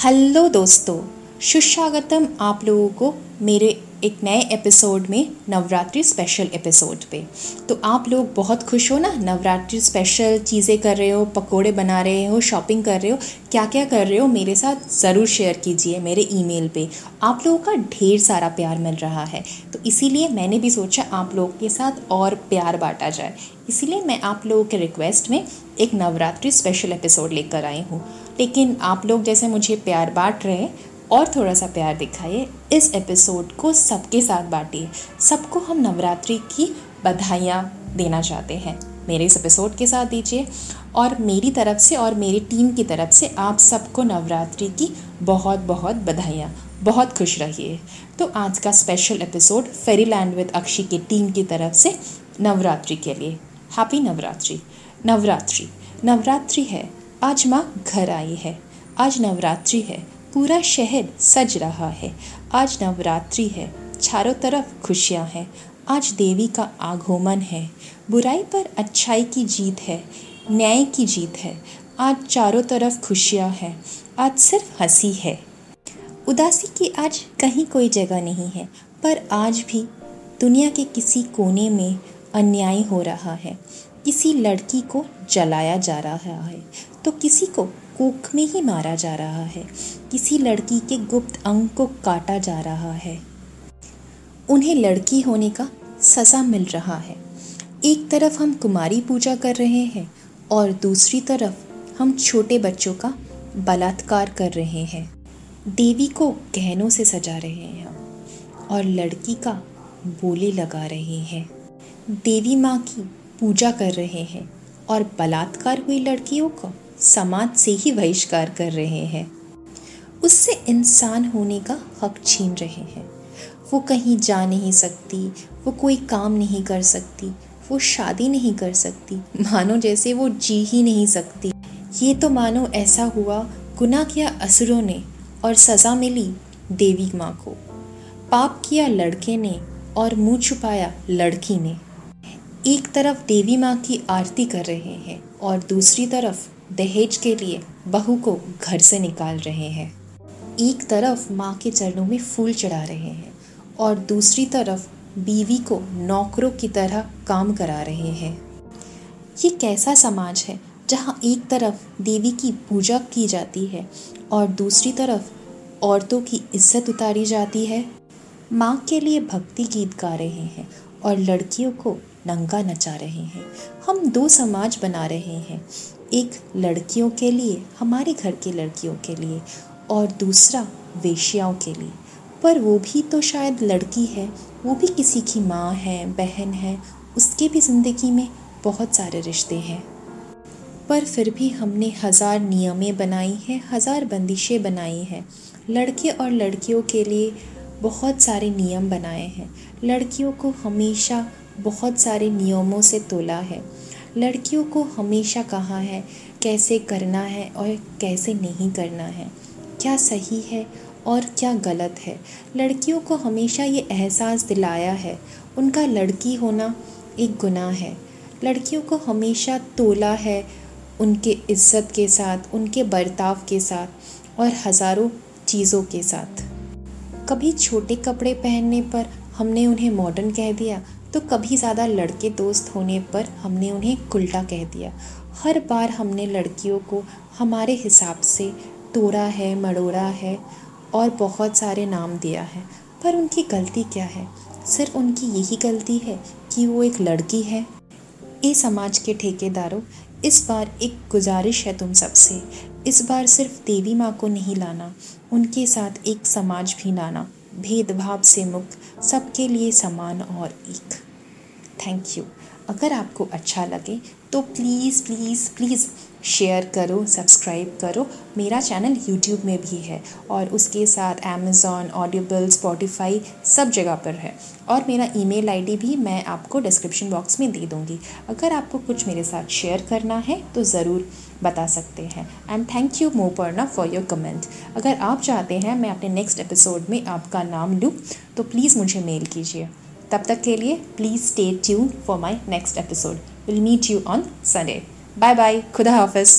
Hello दोस्तों, सुस्वागतम आप लोगों को मेरे एक नए एपिसोड में नवरात्रि स्पेशल एपिसोड पे। तो आप लोग बहुत खुश हो ना? नवरात्रि स्पेशल चीज़ें कर रहे हो, पकोड़े बना रहे हो शॉपिंग कर रहे हो क्या क्या कर रहे हो, मेरे साथ ज़रूर शेयर कीजिए मेरे ईमेल पे। आप लोगों का ढेर सारा प्यार मिल रहा है। तो इसीलिए मैंने भी सोचा आप लोगों के साथ और प्यार बांटा जाए। इसीलिए मैं आप लोगों के रिक्वेस्ट में एक नवरात्रि स्पेशल एपिसोड लेकर आई हूँ। लेकिन आप लोग जैसे मुझे प्यार बांट रहे और थोड़ा सा प्यार दिखाइए, इस एपिसोड को सबके साथ बांटिए। सबको हम नवरात्रि की बधाइयाँ देना चाहते हैं। मेरे इस एपिसोड के साथ दीजिए और मेरी तरफ़ से और मेरी टीम की तरफ़ से आप सबको नवरात्रि की बहुत बहुत बधाइयाँ। बहुत खुश रहिए। तो आज का special episode fairy land with Akshi की टीम की तरफ़ से नवरात्रि के लिए। हैप्पी नवरात्रि। नवरात्रि। नवरात्रि है। आज माँ घर आई है। आज नवरात्रि है। पूरा शहर सज रहा है। आज नवरात्रि है। चारों तरफ़ खुशियाँ हैं। आज देवी का आगमन है। बुराई पर अच्छाई की जीत है। न्याय की जीत है। आज चारों तरफ़ खुशियाँ हैं। आज सिर्फ़ हँसी है। उदासी की आज कहीं कोई जगह नहीं है। पर आज भी दुनिया के किसी कोने में अन्याय हो रहा है। किसी लड़की को जलाया जा रहा है। तो किसी को कोख में ही मारा जा रहा है। किसी लड़की के गुप्त अंग को काटा जा रहा है। उन्हें लड़की होने का सज़ा मिल रहा है। एक तरफ़ हम कुमारी पूजा कर रहे हैं और दूसरी तरफ़ हम छोटे बच्चों का बलात्कार कर रहे हैं। देवी को गहनों से सजा रहे हैं और लड़की का बोले लगा रहे हैं। देवी माँ की पूजा कर रहे हैं और बलात्कार हुई लड़कियों को समाज से ही बहिष्कार कर रहे हैं। उससे इंसान होने का हक छीन रहे हैं। वो कहीं जा नहीं सकती, वो कोई काम नहीं कर सकती, वो शादी नहीं कर सकती। मानो जैसे वो जी ही नहीं सकती। ये तो मानो ऐसा हुआ, गुनाह किया असुरों ने और सज़ा मिली देवी माँ को। पाप किया लड़के ने और मुँह छुपाया लड़की ने। एक तरफ़ देवी माँ की आरती कर रहे हैं और दूसरी तरफ़ दहेज के लिए बहू को घर से निकाल रहे हैं। एक तरफ़ माँ के चरणों में फूल चढ़ा रहे हैं और दूसरी तरफ़ बीवी को नौकरों की तरह काम करा रहे हैं। ये कैसा समाज है जहाँ एक तरफ़ देवी की पूजा की जाती है और दूसरी तरफ़ औरतों की इज़्ज़त उतारी जाती है? माँ के लिए भक्ति गीत गा रहे हैं और लड़कियों को नंगा नचा रहे हैं। हम दो समाज बना रहे हैं। एक लड़कियों के लिए, हमारे घर की लड़कियों के लिए और दूसरा वेश्याओं के लिए। पर वो भी तो शायद लड़की है, वो भी किसी की माँ है, बहन है, उसके भी ज़िंदगी में बहुत सारे रिश्ते हैं। पर फिर भी हमने हज़ार नियमें बनाई हैं, हज़ार बंदिशें बनाई हैं। लड़के और लड़कियों के लिए बहुत सारे नियम बनाए हैं। लड़कियों को हमेशा बहुत सारे नियमों से तोला है। लड़कियों को हमेशा कहा है, कैसे करना है और कैसे नहीं करना है। क्या सही है और क्या गलत है? लड़कियों को हमेशा ये एहसास दिलाया है, उनका लड़की होना एक गुनाह है। लड़कियों को हमेशा तोला है उनके इज़्ज़त के साथ, उनके बर्ताव के साथ और हज़ारों चीज़ों के साथ। कभी छोटे कपड़े पहनने पर हमने उन्हें मॉडर्न कह दिया तो कभी ज़्यादा लड़के दोस्त होने पर हमने उन्हें उल्टा कह दिया। हर बार हमने लड़कियों को हमारे हिसाब से तोड़ा है मड़ोड़ा है और बहुत सारे नाम दिया है। पर उनकी गलती क्या है? सिर्फ़ उनकी यही गलती है कि वो एक लड़की है? ए समाज के ठेकेदारों, इस बार एक गुजारिश है तुम सबसे। इस बार सिर्फ़ देवी माँ को नहीं लाना, उनके साथ एक समाज भी लाना। भेदभाव से मुक्त, सबके लिए समान और एक। थैंक यू अगर आपको अच्छा लगे तो प्लीज़ प्लीज़ प्लीज़ शेयर करो सब्सक्राइब करो। मेरा चैनल यूट्यूब में भी है और उसके साथ अमेज़ॉन ऑडिबल स्पॉटिफाई सब जगह पर है। और मेरा ईमेल आईडी भी मैं आपको डिस्क्रिप्शन बॉक्स में दे दूँगी। अगर आपको कुछ मेरे साथ शेयर करना है तो ज़रूर बता सकते हैं। And thank you Moparna for your comment अगर आप चाहते हैं मैं अपने नेक्स्ट एपिसोड में आपका नाम लूँ तो प्लीज़ मुझे मेल कीजिए। तब तक के लिए please stay tune for my next episode will meet you on Sunday bye bye खुदा हाफिज़